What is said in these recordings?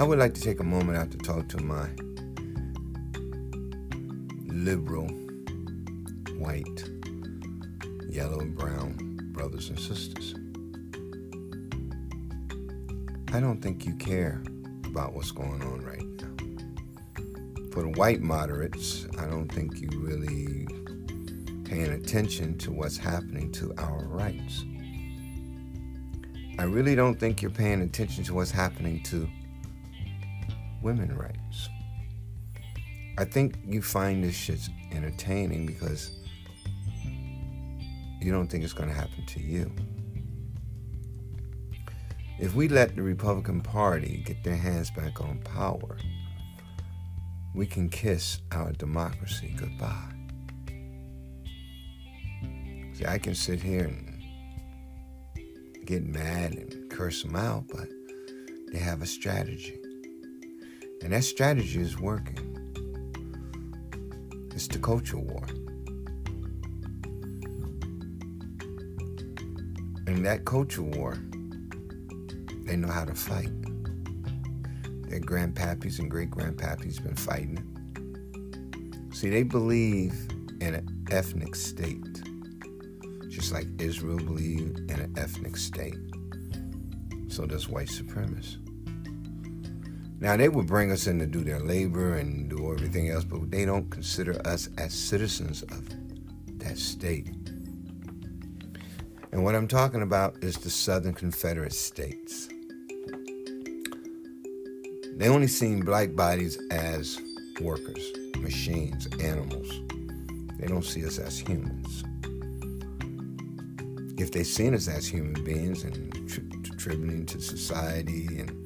I would like to take a moment out to talk to my liberal, white, yellow, and brown brothers and sisters. I don't think you care about what's going on right now. For the white moderates, I don't think you really paying attention to what's happening to our rights. I really don't think you're paying attention to what's happening to women rights. I think you find this shit entertaining because you don't think it's going to happen to you. If we let the Republican Party get their hands back on power, we can kiss our democracy goodbye. See, I can sit here and get mad and curse them out, but they have a strategy. And that strategy is working. It's the culture war. And that culture war they know how to fight. Their grandpappies and great grandpappies been fighting. See, they believe in an ethnic state, just like Israel believed in an ethnic state. So does white supremacists. Now, they would bring us in to do their labor and do everything else, but they don't consider us as citizens of that state. And what I'm talking about is the Southern Confederate States. They only seen black bodies as workers, machines, animals. They don't see us as humans. If they seen us as human beings and contributing to society and, and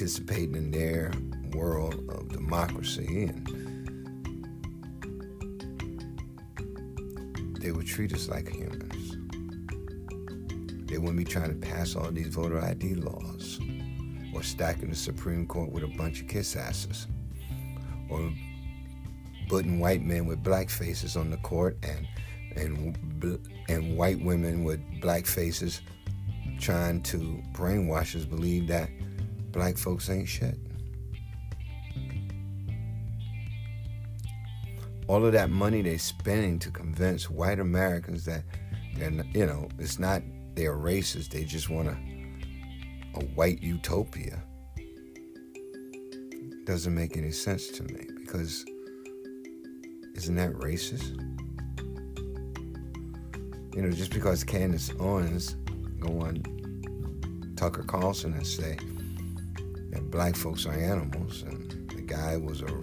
participating in their world of democracy and they would treat us like humans. They wouldn't be trying to pass all these voter ID laws or stacking the Supreme Court with a bunch of kiss asses, or putting white men with black faces on the court and and and white women with black faces trying to brainwash us believe that black folks ain't shit. All of that money they're spending to convince white Americans that they're, you know, it's not they're racist. They just want to a white utopia doesn't make any sense to me because isn't that racist? You know, just because Candace Owens go on Tucker Carlson and say that black folks are animals and the guy was a,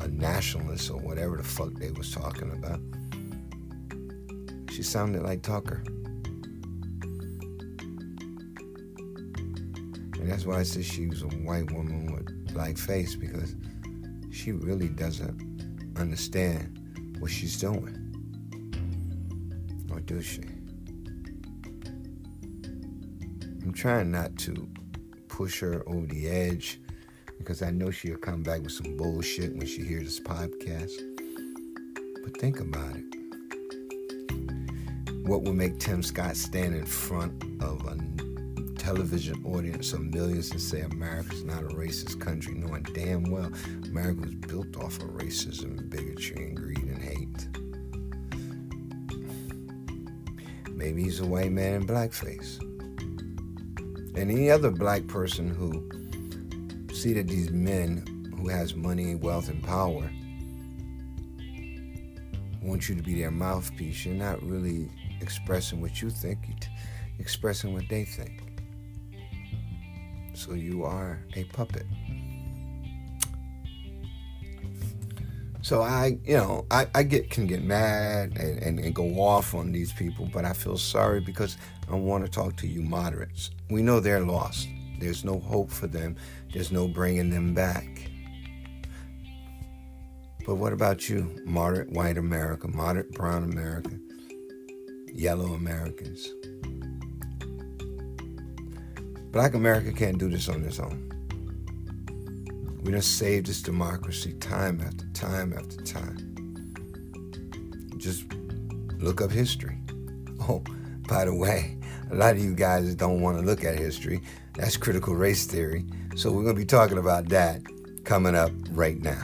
a nationalist or whatever the fuck they was talking about, she sounded like Tucker. And that's why I said she was a white woman with black face because she really doesn't understand what she's doing. Or do she? I'm trying not to push her over the edge because I know she'll come back with some bullshit when she hears this podcast. But think about it. What would make Tim Scott stand in front of a television audience of millions and say America's not a racist country, knowing damn well America was built off of racism, bigotry, and greed and hate. Maybe he's a white man in blackface. And any other black person who see that these men who has money, wealth, and power want you to be their mouthpiece, you're not really expressing what you think, you're expressing what they think. So you are a puppet. So I, you know, I, I get can get mad and, and, and, go off on these people, but I feel sorry because I want to talk to you moderates. We know they're lost. There's no hope for them. There's no bringing them back. But what about you, moderate white America, moderate brown America, yellow Americans? Black America can't do this on its own. We done saved this democracy time after time after time. Just look up history. Oh, by the way, a lot of you guys don't want to look at history. That's critical race theory. So we're going to be talking about that coming up right now.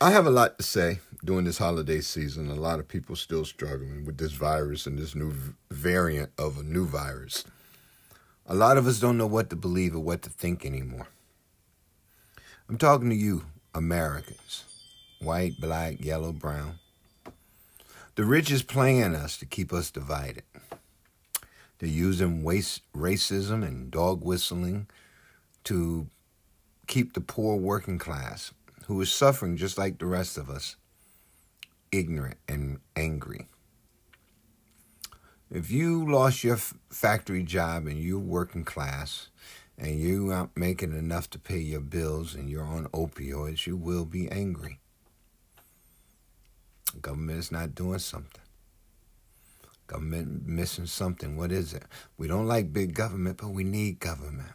I have a lot to say during this holiday season. A lot of people still struggling with this virus and this new variant of a new virus. A lot of us don't know what to believe or what to think anymore. I'm talking to you, Americans white, black, yellow, brown. The rich is playing us to keep us divided. They're using waste, racism and dog whistling to keep the poor working class, who is suffering just like the rest of us, ignorant and angry. If you lost your factory job and you're working class and you aren't making enough to pay your bills and you're on opioids, you will be angry. Government is not doing something. Government missing something. What is it? We don't like big government, but we need government.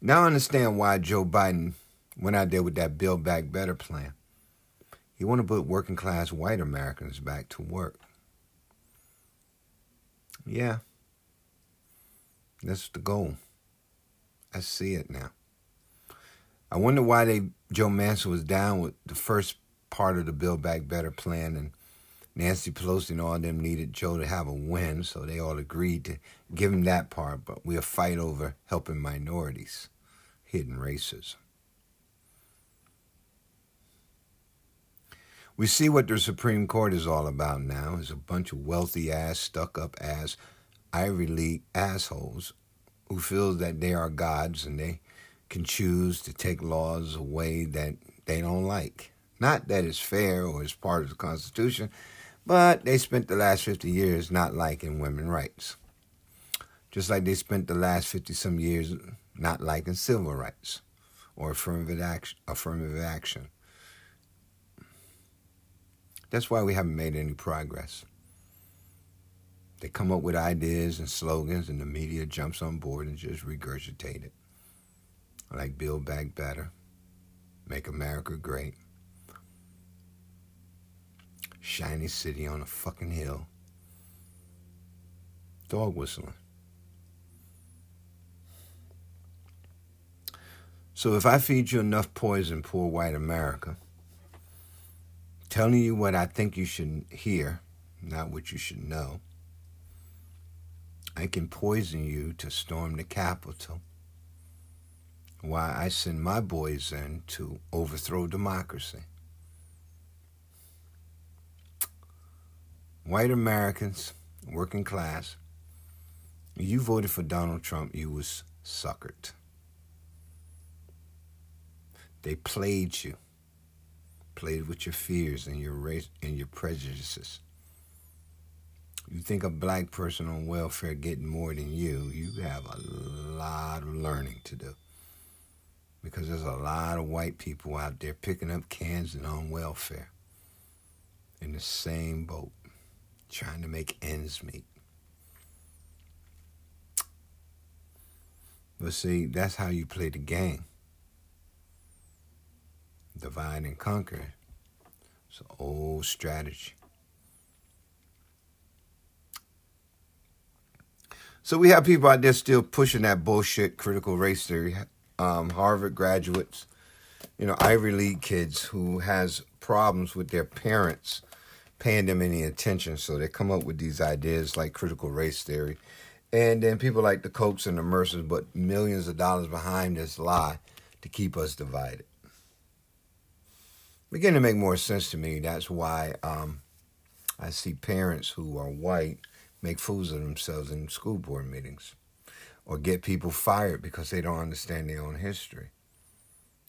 Now I understand why Joe Biden went out there with that Build Back Better plan. He want to put working class white Americans back to work. Yeah. That's the goal. I see it now. I wonder why they Joe Manchin was down with the first part of the Build Back Better plan and Nancy Pelosi and all of them needed Joe to have a win, so they all agreed to give him that part, but we'll fight over helping minorities, hidden racism. We see what the Supreme Court is all about now is a bunch of wealthy ass, stuck up ass, Ivy League assholes who feel that they are gods and they can choose to take laws away that they don't like. Not that it's fair or it's part of the Constitution, but they spent the last 50 years not liking women's rights. Just like they spent the last 50 some years not liking civil rights or affirmative action. Affirmative action. That's why we haven't made any progress. They come up with ideas and slogans, and the media jumps on board and just regurgitate it. Like Build Back Better, Make America Great, shiny city on a fucking hill. Dog whistling. So if I feed you enough poison, poor white America, telling you what I think you should hear, not what you should know, I can poison you to storm the Capitol while I send my boys in to overthrow democracy. White Americans, working class, you voted for Donald Trump, you was suckered. They played you, played with your fears and your race and your prejudices. You think a black person on welfare getting more than you, you have a lot of learning to do. Because there's a lot of white people out there picking up cans and on welfare in the same boat trying to make ends meet. But see, that's how you play the game. Divide and conquer. It's an old strategy. So we have people out there still pushing that bullshit critical race theory. Um, Harvard graduates, you know, Ivy League kids who has problems with their parents paying them any attention. So they come up with these ideas like critical race theory. And then people like the Kochs and the Mercers put millions of dollars behind this lie to keep us divided. Beginning to make more sense to me. That's why um, I see parents who are white make fools of themselves in school board meetings or get people fired because they don't understand their own history.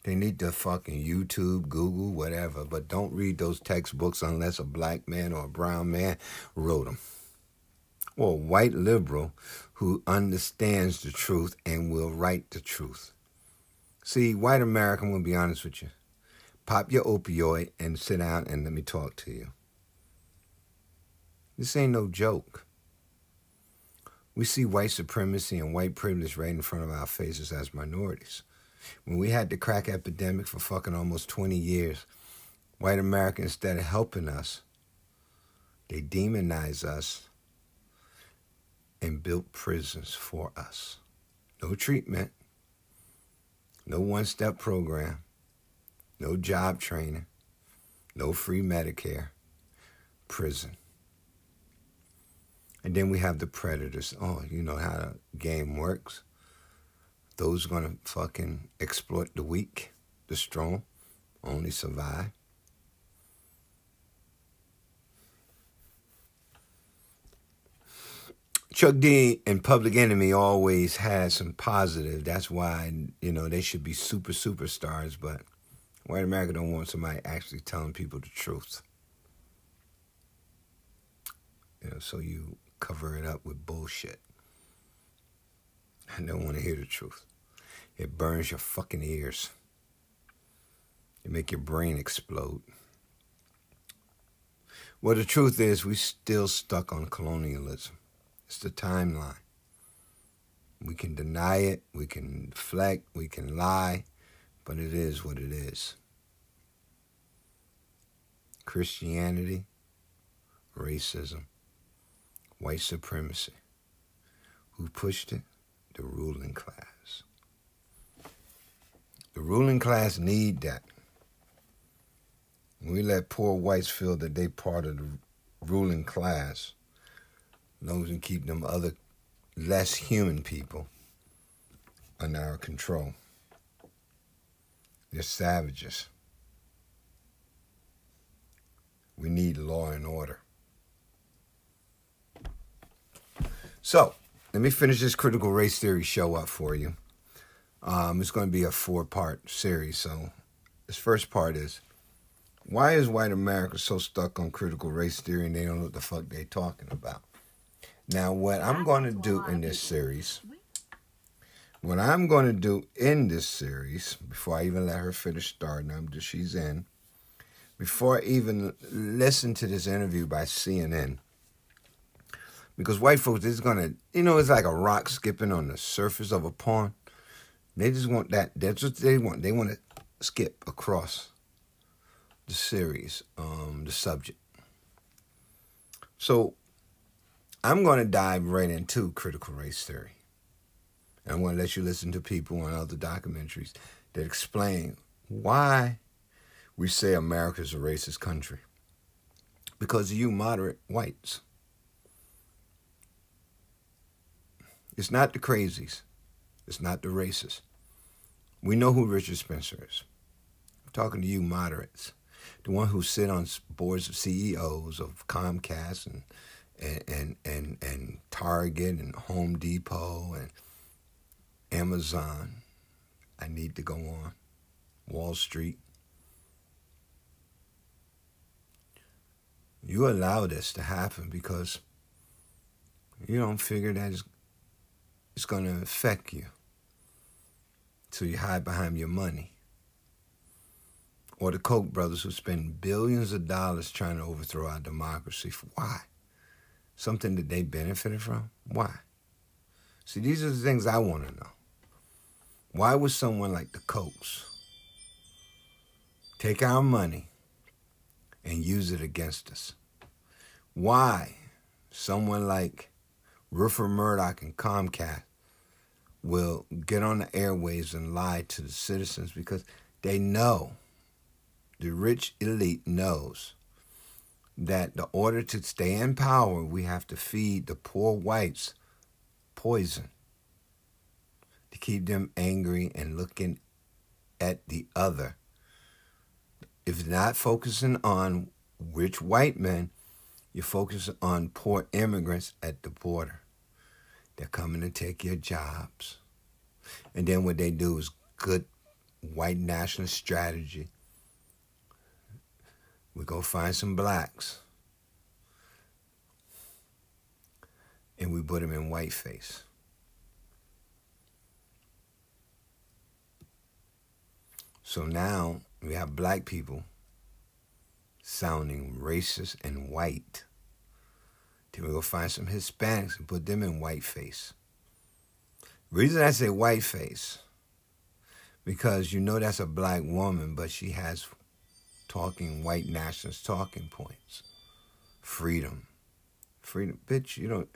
They need to fucking YouTube, Google, whatever, but don't read those textbooks unless a black man or a brown man wrote them. Or a white liberal who understands the truth and will write the truth. See, white American, will be honest with you. Pop your opioid and sit down and let me talk to you. This ain't no joke. We see white supremacy and white privilege right in front of our faces as minorities. When we had the crack epidemic for fucking almost 20 years, white America, instead of helping us, they demonize us and built prisons for us. No treatment, no one step program, no job training, no free Medicare, prison. And then we have the predators. Oh, you know how the game works. Those gonna fucking exploit the weak, the strong, only survive. Chuck D and Public Enemy always had some positive. That's why you know they should be super superstars. But white America don't want somebody actually telling people the truth. You know, so you cover it up with bullshit. I don't want to hear the truth. It burns your fucking ears. It make your brain explode. Well, the truth is, we still stuck on colonialism. It's the timeline. We can deny it, we can deflect, we can lie, but it is what it is. Christianity, racism, white supremacy. Who pushed it? The ruling class. The ruling class need that. we let poor whites feel that they part of the ruling class, as we keep them other less human people under our control. They're savages. We need law and order. So, let me finish this critical race theory show up for you. Um, it's going to be a four part series. So, this first part is why is white America so stuck on critical race theory and they don't know what the fuck they're talking about? Now, what I'm going to do in this series, what I'm going to do in this series, before I even let her finish starting, I'm just she's in, before I even listen to this interview by CNN, because white folks is to, you know, it's like a rock skipping on the surface of a pond. They just want that. That's what they want. They want to skip across the series, um, the subject. So I'm going to dive right into critical race theory. And I'm going to let you listen to people on other documentaries that explain why we say America's a racist country. Because of you moderate whites. It's not the crazies. It's not the racists. We know who Richard Spencer is. I'm talking to you moderates. The one who sit on boards of CEOs of Comcast and and, and, and, and Target and Home Depot and Amazon. I need to go on. Wall Street. You allow this to happen because you don't figure that it's, it's going to affect you. So you hide behind your money. Or the Koch brothers who spend billions of dollars trying to overthrow our democracy. Why? something that they benefited from? Why? See, these are the things I want to know. Why would someone like the Kochs take our money and use it against us? Why someone like Rupert Murdoch and Comcast will get on the airwaves and lie to the citizens because they know, the rich elite knows that in order to stay in power, we have to feed the poor whites poison to keep them angry and looking at the other. If not focusing on rich white men, you're focusing on poor immigrants at the border. They're coming to take your jobs. And then what they do is good white nationalist strategy we go find some blacks and we put them in whiteface. So now we have black people sounding racist and white. Then we go find some Hispanics and put them in whiteface. Reason I say whiteface, because you know that's a black woman, but she has talking white nationalist talking points. Freedom. Freedom. Bitch, you don't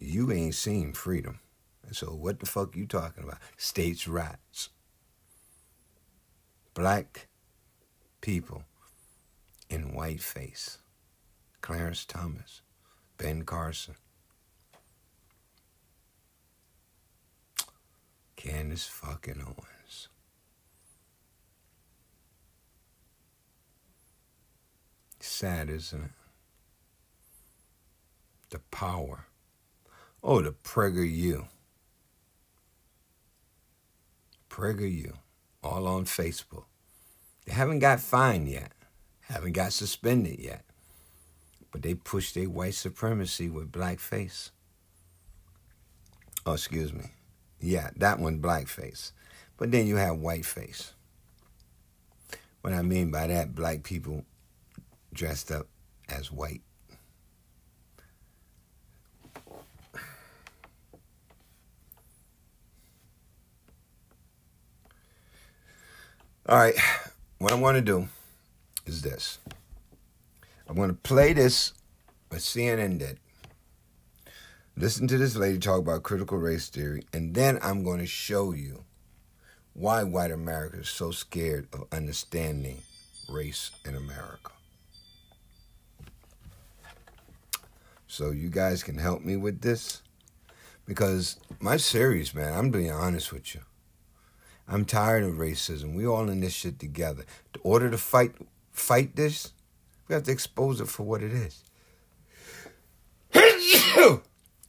you ain't seen freedom. So what the fuck you talking about? States' rights. Black people in whiteface. Clarence Thomas, Ben Carson, Candace fucking Owens. Sad, isn't it? The power. Oh, the PragerU. PragerU. All on Facebook. They haven't got fined yet. Haven't got suspended yet. But they push their white supremacy with blackface. Oh, excuse me. Yeah, that one blackface. But then you have whiteface. What I mean by that, black people dressed up as white. All right, what I want to do is this. I'm going to play this, what CNN did. Listen to this lady talk about critical race theory, and then I'm going to show you why white America is so scared of understanding race in America. So you guys can help me with this because my series, man, I'm being honest with you. I'm tired of racism. We all in this shit together. In order to fight fight this, we have to expose it for what it is.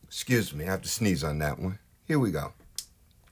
Excuse me, I have to sneeze on that one. Here we go.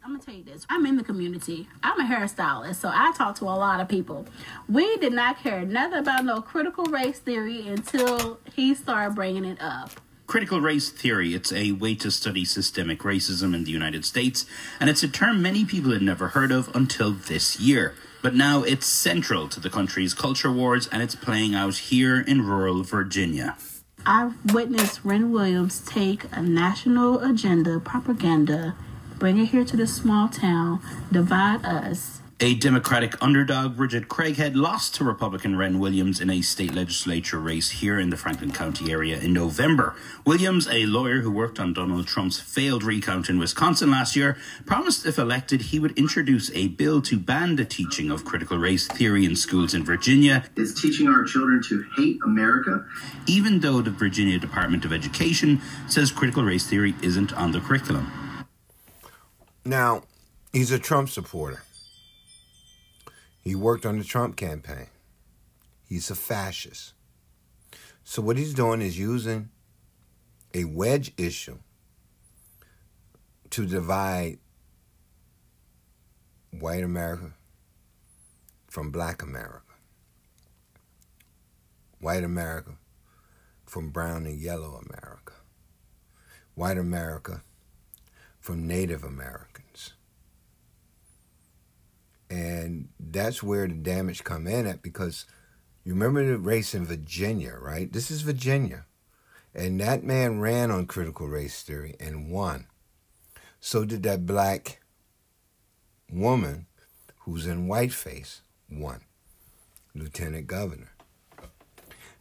I'm gonna tell you this. I'm in the community. I'm a hairstylist, so I talk to a lot of people. We did not care nothing about no critical race theory until he started bringing it up. Critical race theory, it's a way to study systemic racism in the United States, and it's a term many people had never heard of until this year. But now it's central to the country's culture wars, and it's playing out here in rural Virginia. I've witnessed Wren Williams take a national agenda propaganda, bring it here to this small town, divide us, a Democratic underdog, Bridget Craighead, lost to Republican Wren Williams in a state legislature race here in the Franklin County area in November. Williams, a lawyer who worked on Donald Trump's failed recount in Wisconsin last year, promised if elected he would introduce a bill to ban the teaching of critical race theory in schools in Virginia. It's teaching our children to hate America. Even though the Virginia Department of Education says critical race theory isn't on the curriculum. Now, he's a Trump supporter. He worked on the Trump campaign. He's a fascist. So what he's doing is using a wedge issue to divide white America from black America. White America from brown and yellow America. White America from Native Americans. And that's where the damage come in at because you remember the race in Virginia, right? This is Virginia. And that man ran on critical race theory and won. So did that black woman who's in whiteface won. Lieutenant Governor.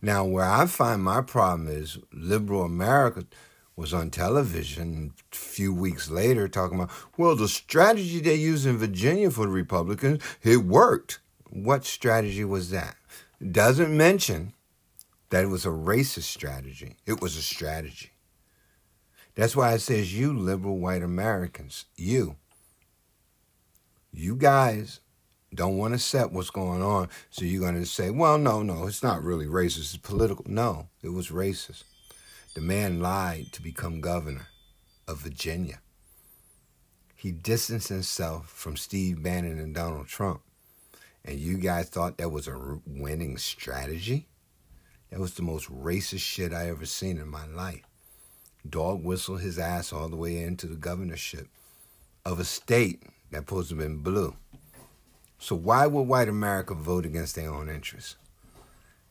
Now, where I find my problem is liberal America was on television a few weeks later talking about, well, the strategy they used in Virginia for the Republicans, it worked. What strategy was that? Doesn't mention that it was a racist strategy. It was a strategy. That's why it says you liberal white Americans, you. You guys don't want to accept what's going on, so you're going to say, well, no, no, it's not really racist, it's political. No, it was racist. The man lied to become governor of Virginia. He distanced himself from Steve Bannon and Donald Trump. And you guys thought that was a winning strategy? That was the most racist shit I ever seen in my life. Dog whistled his ass all the way into the governorship of a state that supposed to have been blue. So why would white America vote against their own interests?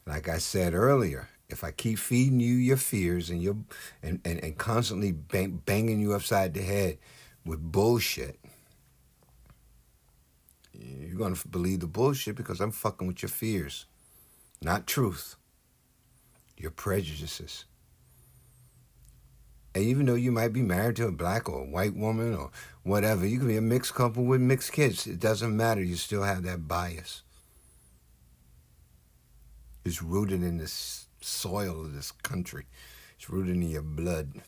Like I said earlier, if I keep feeding you your fears and your and, and, and constantly bang, banging you upside the head with bullshit, you're gonna believe the bullshit because I'm fucking with your fears, not truth. Your prejudices. And even though you might be married to a black or a white woman or whatever, you can be a mixed couple with mixed kids. It doesn't matter. You still have that bias. It's rooted in this soil of this country. It's rooted in your blood.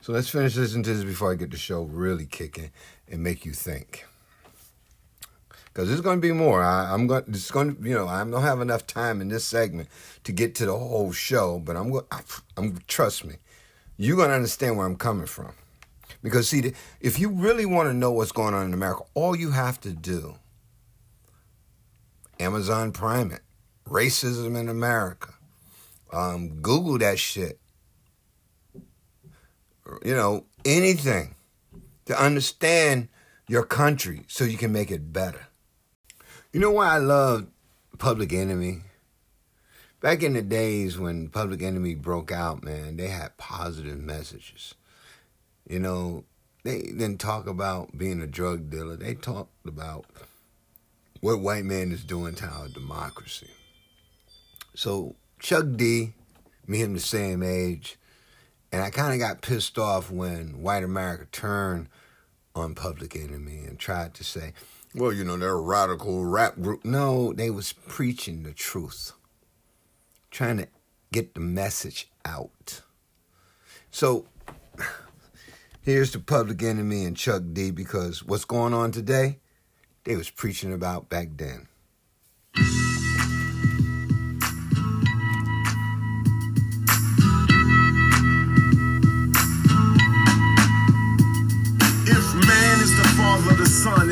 So let's finish listening to this before I get the show really kicking and make you think. Because there's going to be more. I, am going. It's going to. You know, I don't have enough time in this segment to get to the whole show. But I'm going. I'm. Trust me, you're going to understand where I'm coming from. Because see, if you really want to know what's going on in America, all you have to do. Amazon Prime it. Racism in America. Um, Google that shit. You know, anything to understand your country so you can make it better. You know why I love Public Enemy? Back in the days when Public Enemy broke out, man, they had positive messages. You know, they didn't talk about being a drug dealer. They talked about what white man is doing to our democracy. So Chuck D, me and him the same age, and I kind of got pissed off when white America turned on Public Enemy and tried to say, well, you know, they're a radical rap group. No, they was preaching the truth, trying to get the message out. So here's the Public Enemy and Chuck D because what's going on today they was preaching about back then.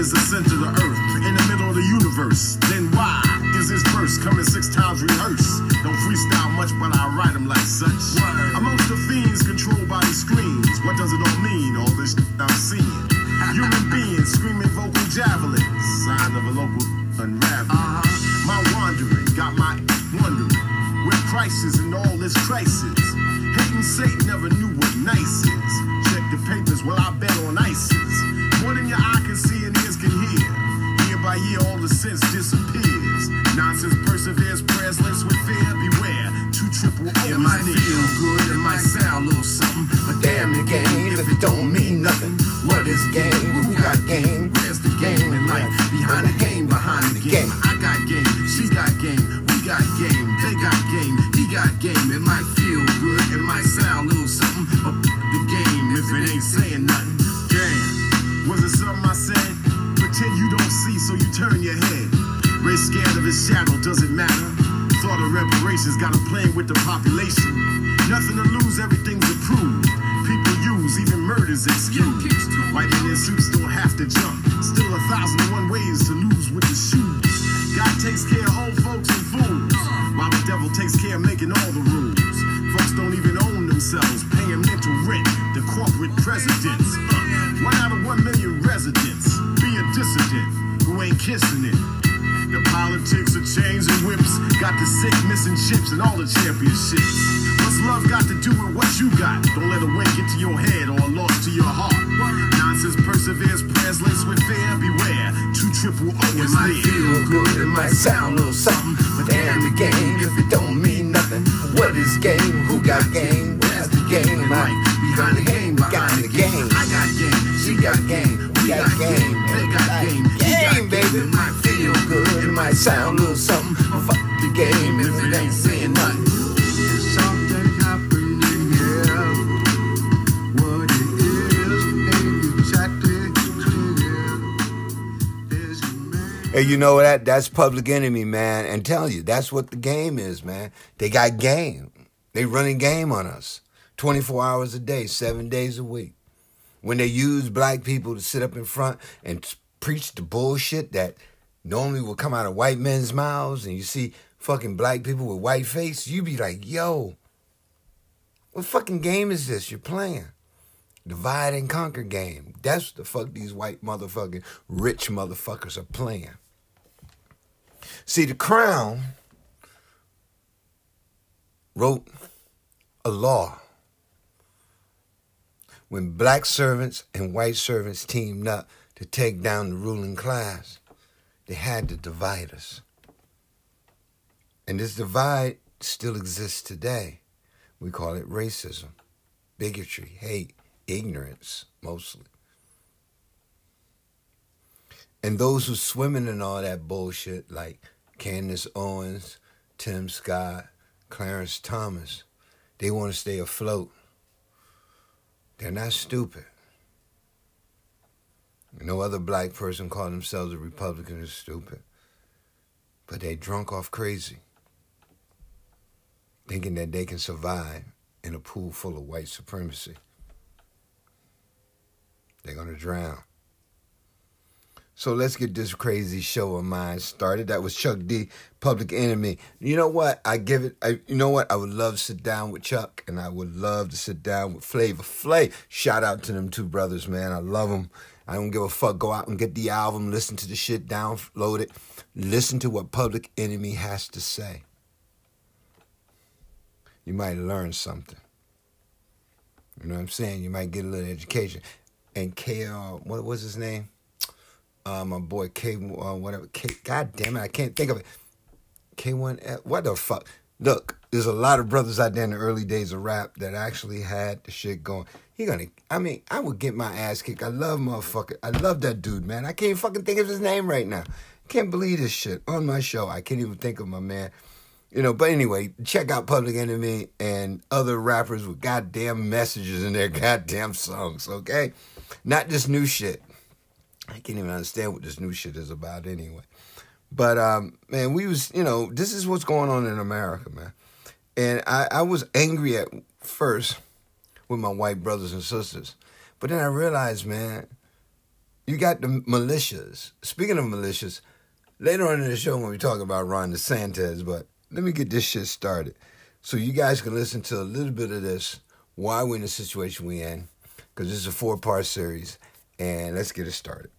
Is the center of the earth, in the middle of the universe, then why is this verse coming six times rehearsed? Don't freestyle much, but I write them like such. Amongst the fiends controlled by the screens, what does it all mean? All this I'm seeing. Human beings screaming vocal javelins, sign of a local unraveling. Uh-huh. My wandering got my wondering with crisis and all this crisis. Hating Satan never knew what nice is. Check the papers while I bet on ISIS. More than your Year all the sense disappears. Nonsense perseveres, prayers laced with fear. Beware, two triple O's It might feel good, it might sound a little something, but damn the game if it don't of reparations, got him playing with the population. Nothing to lose, everything's approved. People use even murders excuse. White men in suits don't have to jump. Still a thousand and one ways to lose with the shoes. God takes care of chips and all the championships. What's love got to do with what you got? Don't let a win get to your head or a loss to your heart. Nonsense perseveres, prayers laced with fear. Beware, two triple O It is might near. feel good, it might sound a little something, but damn the game if it don't mean nothing. What is game? Who got game? Hey, you know that that's Public Enemy, man. And tell you, that's what the game is, man. They got game. They running game on us. 24 hours a day, seven days a week. When they use black people to sit up in front and preach the bullshit that normally will come out of white men's mouths, and you see fucking black people with white face, you be like, yo, what fucking game is this you're playing? Divide and conquer game. That's the fuck these white motherfucking rich motherfuckers are playing. See, the crown wrote a law when black servants and white servants teamed up to take down the ruling class, they had to divide us. And this divide still exists today. We call it racism, bigotry, hate, ignorance, mostly. And those who swimming in all that bullshit, like Candace Owens, Tim Scott, Clarence Thomas, they want to stay afloat. They're not stupid. No other black person calling themselves a Republican is stupid. But they drunk off crazy. Thinking that they can survive in a pool full of white supremacy. They're gonna drown. So let's get this crazy show of mine started. That was Chuck D, Public Enemy. You know what? I give it. I, you know what? I would love to sit down with Chuck, and I would love to sit down with Flavor Flav. Shout out to them two brothers, man. I love them. I don't give a fuck. Go out and get the album, listen to the shit, download it, listen to what Public Enemy has to say. You might learn something. You know what I'm saying? You might get a little education. And KL, what was his name? Uh, my boy K, uh, whatever. K, God damn it, I can't think of it. K1, what the fuck? Look, there's a lot of brothers out there in the early days of rap that actually had the shit going. He gonna, I mean, I would get my ass kicked. I love motherfucker. I love that dude, man. I can't fucking think of his name right now. Can't believe this shit on my show. I can't even think of my man. You know, but anyway, check out Public Enemy and other rappers with goddamn messages in their goddamn songs, okay? Not just new shit. I can't even understand what this new shit is about anyway. But um, man, we was you know this is what's going on in America, man. And I, I was angry at first with my white brothers and sisters, but then I realized, man, you got the militias. Speaking of militias, later on in the show when we talk about Ron DeSantis, but let me get this shit started so you guys can listen to a little bit of this. Why we're in the situation we're in? Because this is a four part series, and let's get it started.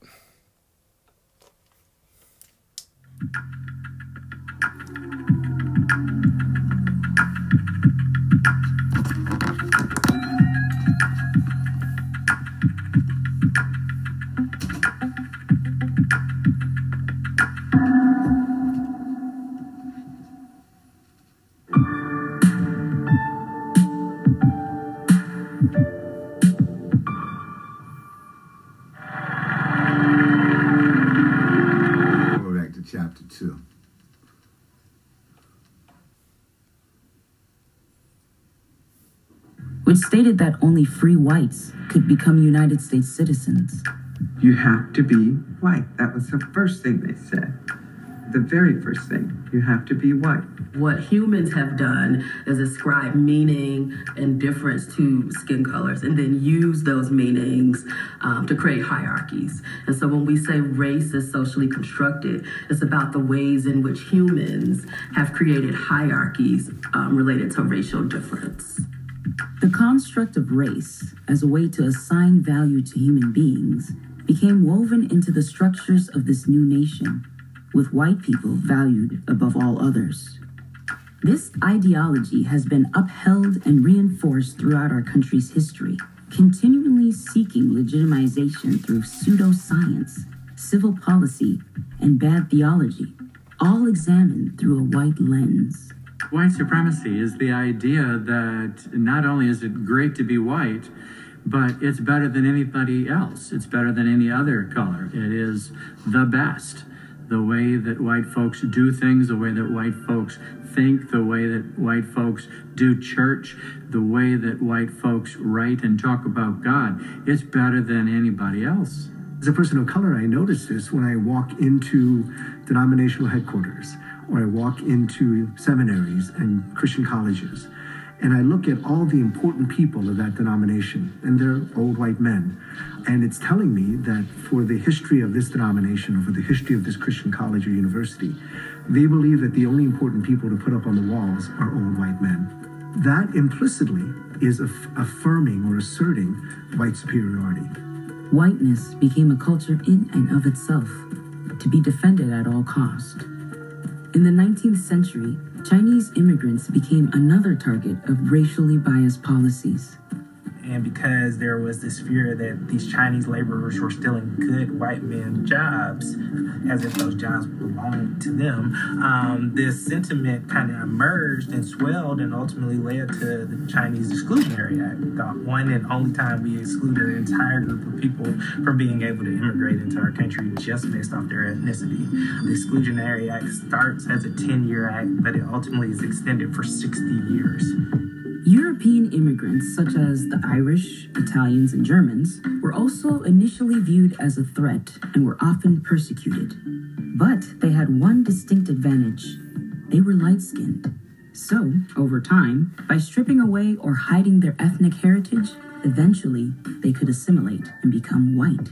Go back to two. which stated that only free whites could become United States citizens. You have to be white. That was the first thing they said. The very first thing. You have to be white. What humans have done is ascribe meaning and difference to skin colors and then use those meanings um, to create hierarchies. And so when we say race is socially constructed, it's about the ways in which humans have created hierarchies um, related to racial difference. The construct of race, as a way to assign value to human beings, became woven into the structures of this new nation, with white people valued above all others. This ideology has been upheld and reinforced throughout our country's history, continually seeking legitimization through pseudoscience, civil policy, and bad theology, all examined through a white lens. White supremacy is the idea that not only is it great to be white, but it's better than anybody else. It's better than any other color. It is the best. The way that white folks do things, the way that white folks think, the way that white folks do church, the way that white folks write and talk about God, it's better than anybody else. As a person of color, I notice this when I walk into denominational headquarters or I walk into seminaries and Christian colleges. And I look at all the important people of that denomination, and they're old white men. And it's telling me that for the history of this denomination, or for the history of this Christian college or university, they believe that the only important people to put up on the walls are old white men. That implicitly is aff- affirming or asserting white superiority. Whiteness became a culture in and of itself, to be defended at all cost. In the 19th century, Chinese immigrants became another target of racially biased policies. And because there was this fear that these Chinese laborers were stealing good white men jobs, as if those jobs belonged to them, um, this sentiment kind of emerged and swelled and ultimately led to the Chinese Exclusionary Act, the one and only time we excluded an entire group of people from being able to immigrate into our country just based off their ethnicity. The Exclusionary Act starts as a 10 year act, but it ultimately is extended for 60 years. European immigrants, such as the Irish, Italians, and Germans, were also initially viewed as a threat and were often persecuted. But they had one distinct advantage they were light skinned. So, over time, by stripping away or hiding their ethnic heritage, eventually they could assimilate and become white.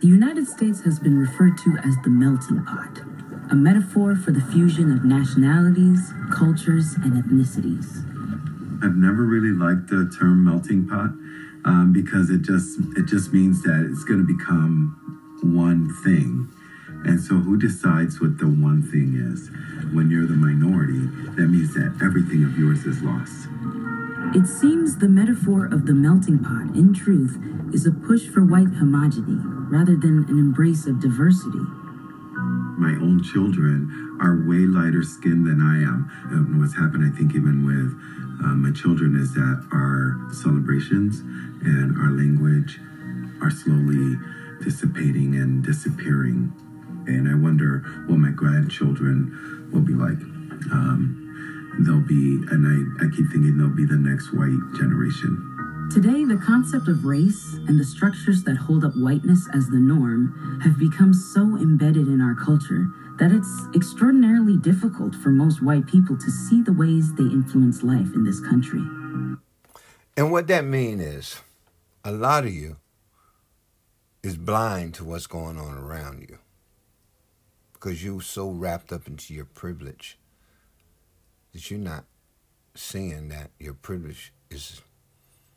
The United States has been referred to as the melting pot, a metaphor for the fusion of nationalities, cultures, and ethnicities. I've never really liked the term melting pot um, because it just it just means that it's going to become one thing. And so, who decides what the one thing is? When you're the minority, that means that everything of yours is lost. It seems the metaphor of the melting pot, in truth, is a push for white homogeny rather than an embrace of diversity. My own children are way lighter skinned than I am. And what's happened, I think, even with uh, my children, is that our celebrations and our language are slowly dissipating and disappearing. And I wonder what my grandchildren will be like. Um, they'll be, and I, I keep thinking they'll be the next white generation. Today, the concept of race and the structures that hold up whiteness as the norm have become so embedded in our culture that it's extraordinarily difficult for most white people to see the ways they influence life in this country. And what that means is a lot of you is blind to what's going on around you because you're so wrapped up into your privilege that you're not seeing that your privilege is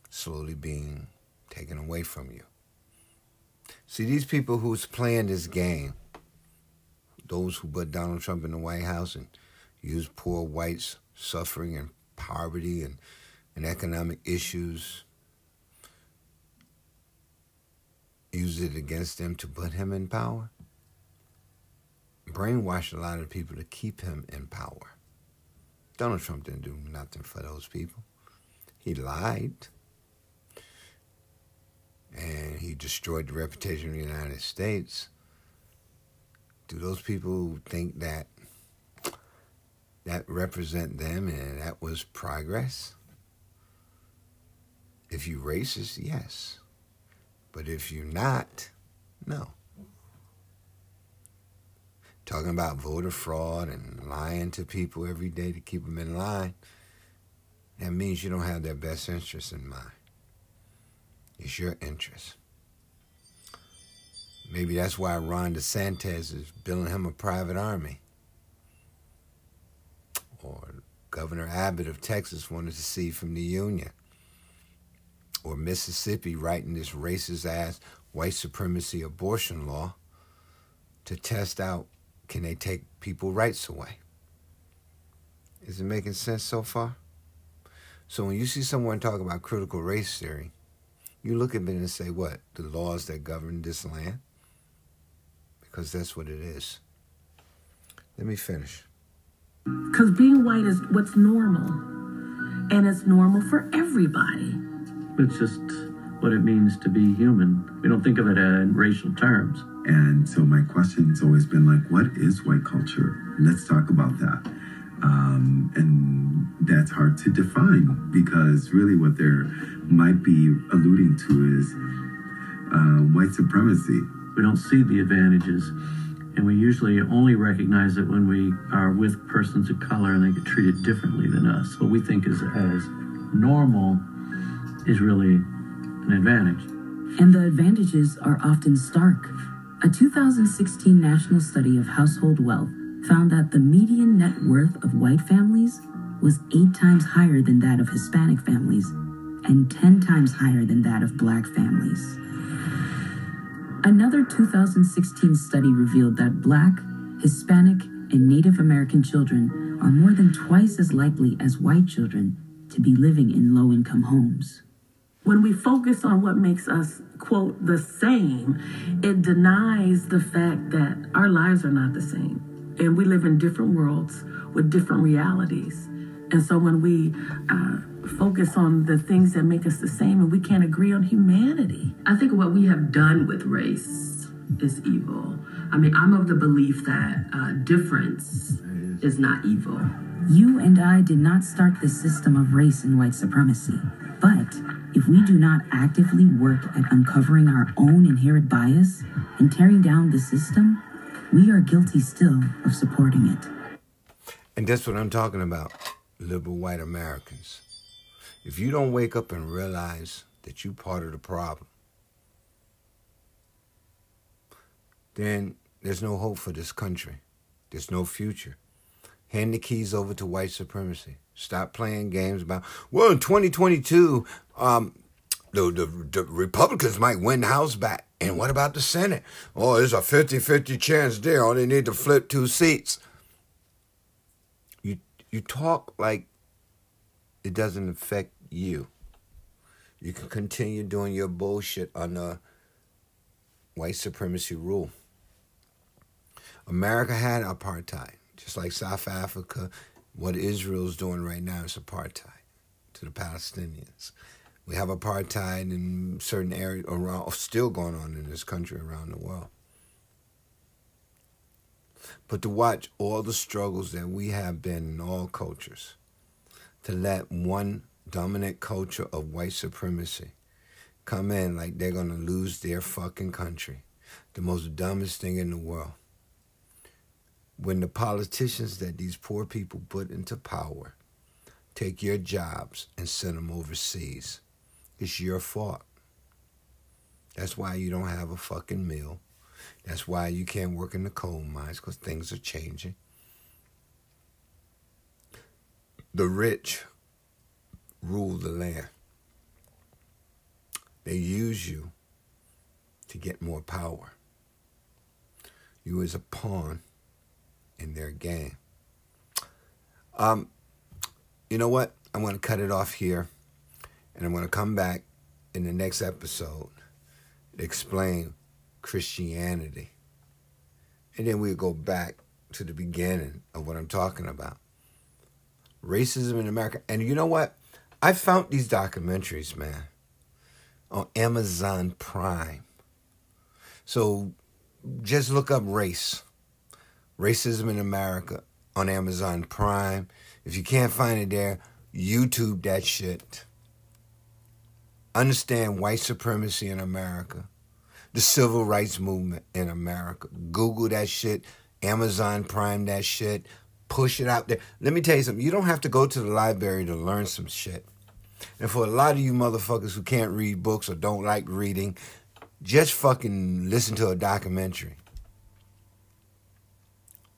slowly being taken away from you. See, these people who's playing this game, those who put Donald Trump in the White House and use poor whites suffering and poverty and, and economic issues, use it against them to put him in power, brainwash a lot of people to keep him in power. Donald Trump didn't do nothing for those people. He lied and he destroyed the reputation of the United States, do those people think that that represent them and that was progress? If you racist, yes. But if you're not, no. Talking about voter fraud and lying to people every day to keep them in line, that means you don't have their best interests in mind. It's your interest. Maybe that's why Ron DeSantis is building him a private army. Or Governor Abbott of Texas wanted to see from the Union. Or Mississippi writing this racist ass white supremacy abortion law to test out can they take people rights away. Is it making sense so far? So when you see someone talk about critical race theory, you look at it and say, what? The laws that govern this land? Because that's what it is. Let me finish. Because being white is what's normal. And it's normal for everybody. It's just what it means to be human. We don't think of it in racial terms. And so my question's always been like, what is white culture? Let's talk about that. Um, and that's hard to define because really what they're might be alluding to is uh, white supremacy. We don't see the advantages, and we usually only recognize it when we are with persons of color and they get treated differently than us. What we think is as normal is really an advantage. And the advantages are often stark. A 2016 national study of household wealth found that the median net worth of white families was eight times higher than that of Hispanic families and 10 times higher than that of black families. Another 2016 study revealed that black, Hispanic, and Native American children are more than twice as likely as white children to be living in low income homes. when we focus on what makes us, quote, the same, it denies the fact that our lives are not the same. And we live in different worlds with different realities. And so when we uh, focus on the things that make us the same and we can't agree on humanity. I think what we have done with race is evil. I mean, I'm of the belief that uh, difference is not evil. You and I did not start the system of race and white supremacy. But if we do not actively work at uncovering our own inherent bias and tearing down the system, we are guilty still of supporting it. And that's what I'm talking about, liberal white Americans. If you don't wake up and realize that you're part of the problem, then there's no hope for this country. There's no future. Hand the keys over to white supremacy. Stop playing games about, well, in 2022, um, the, the, the Republicans might win the House back. And what about the Senate? Oh, there's a 50 50 chance there. Only need to flip two seats. You, talk like it doesn't affect you. You can continue doing your bullshit under white supremacy rule. America had apartheid, just like South Africa. What Israel's doing right now is apartheid to the Palestinians. We have apartheid in certain areas around, still going on in this country around the world. But to watch all the struggles that we have been in all cultures, to let one dominant culture of white supremacy come in like they're going to lose their fucking country, the most dumbest thing in the world when the politicians that these poor people put into power take your jobs and send them overseas, it's your fault. That's why you don't have a fucking meal. That's why you can't work in the coal mines because things are changing. The rich rule the land. They use you to get more power. You as a pawn in their game. Um, you know what? I'm going to cut it off here, and I'm going to come back in the next episode to explain Christianity. And then we'll go back to the beginning of what I'm talking about. Racism in America. And you know what? I found these documentaries, man, on Amazon Prime. So just look up race Racism in America on Amazon Prime. If you can't find it there, YouTube that shit. Understand white supremacy in America, the civil rights movement in America. Google that shit, Amazon Prime that shit, push it out there. Let me tell you something. You don't have to go to the library to learn some shit. And for a lot of you motherfuckers who can't read books or don't like reading, just fucking listen to a documentary.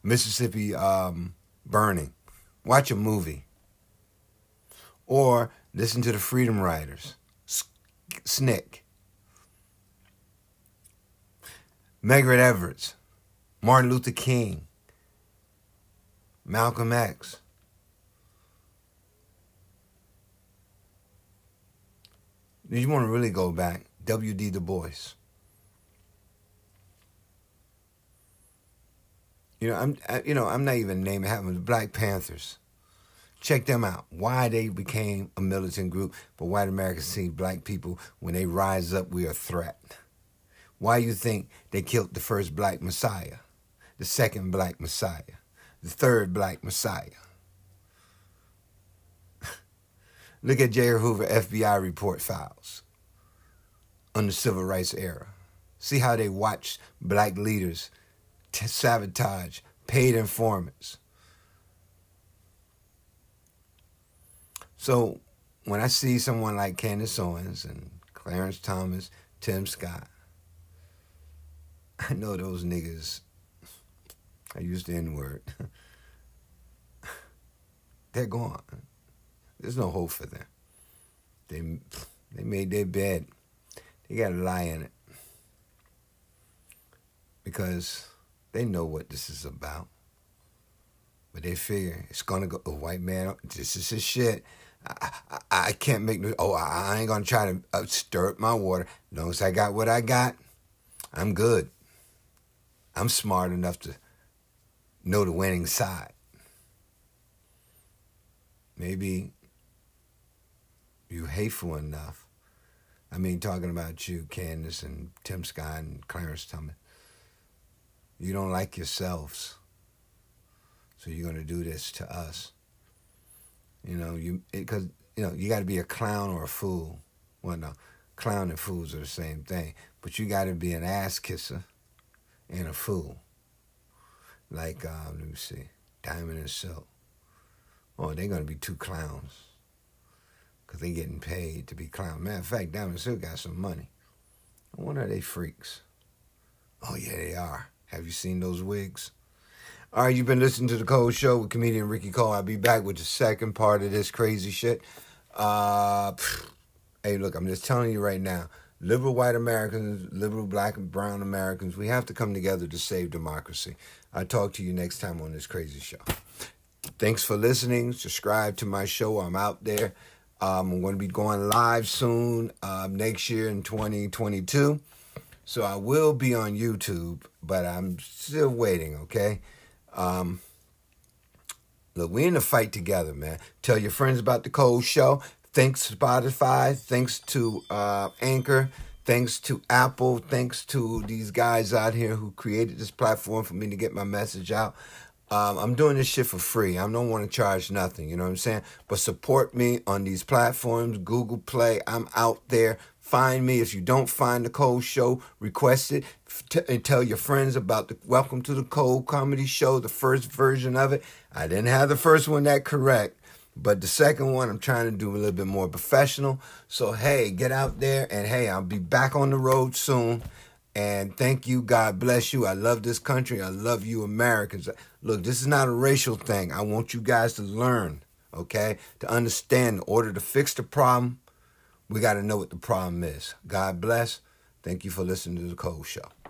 Mississippi um, Burning. Watch a movie. Or listen to the Freedom Riders. SNCC. Medgar Evers. Martin Luther King. Malcolm X. You want to really go back, W.D. Du Bois. You know, I'm I, you know I'm not even naming of the Black Panthers. Check them out. Why they became a militant group, but white Americans see black people when they rise up, we are a threat. Why you think they killed the first black Messiah, the second black Messiah, the third black Messiah? Look at J. Hoover FBI report files on the civil rights era. See how they watched black leaders to sabotage paid informants. So when I see someone like Candace Owens and Clarence Thomas, Tim Scott, I know those niggas, I used the N word, they're gone. There's no hope for them. They, they made their bed. They got to lie in it. Because they know what this is about. But they figure it's gonna go a white man, this is his shit. I, I, I can't make no. Oh, I, I ain't gonna try to uh, stir up my water. As long as I got what I got, I'm good. I'm smart enough to know the winning side. Maybe you hateful enough. I mean, talking about you, Candace, and Tim Scott, and Clarence Thomas. You don't like yourselves. So you're going to do this to us. You know, you because you know you got to be a clown or a fool. Well, no, clown and fools are the same thing. But you got to be an ass kisser and a fool. Like um, let me see, Diamond and Silk. Oh, they're gonna be two clowns. Cause they getting paid to be clowns. Matter of fact, Diamond and Silk got some money. I wonder are they freaks. Oh yeah, they are. Have you seen those wigs? All right, you've been listening to the Cold Show with comedian Ricky Cole. I'll be back with the second part of this crazy shit. Uh, hey, look, I'm just telling you right now. Liberal white Americans, liberal black and brown Americans, we have to come together to save democracy. I'll talk to you next time on this crazy show. Thanks for listening. Subscribe to my show. I'm out there. Um, I'm going to be going live soon um, next year in 2022. So I will be on YouTube, but I'm still waiting, okay? Um, look, we're in the fight together, man. Tell your friends about the Cold Show. Thanks Spotify. Thanks to uh, Anchor. Thanks to Apple. Thanks to these guys out here who created this platform for me to get my message out. Um, I'm doing this shit for free. I don't want to charge nothing, you know what I'm saying? But support me on these platforms, Google Play. I'm out there. Find me. If you don't find the Cold Show, request it. T- and tell your friends about the Welcome to the Cold Comedy Show, the first version of it. I didn't have the first one that correct, but the second one I'm trying to do a little bit more professional. So, hey, get out there and hey, I'll be back on the road soon. And thank you. God bless you. I love this country. I love you, Americans. Look, this is not a racial thing. I want you guys to learn, okay? To understand in order to fix the problem, we got to know what the problem is. God bless. Thank you for listening to The Cold Show.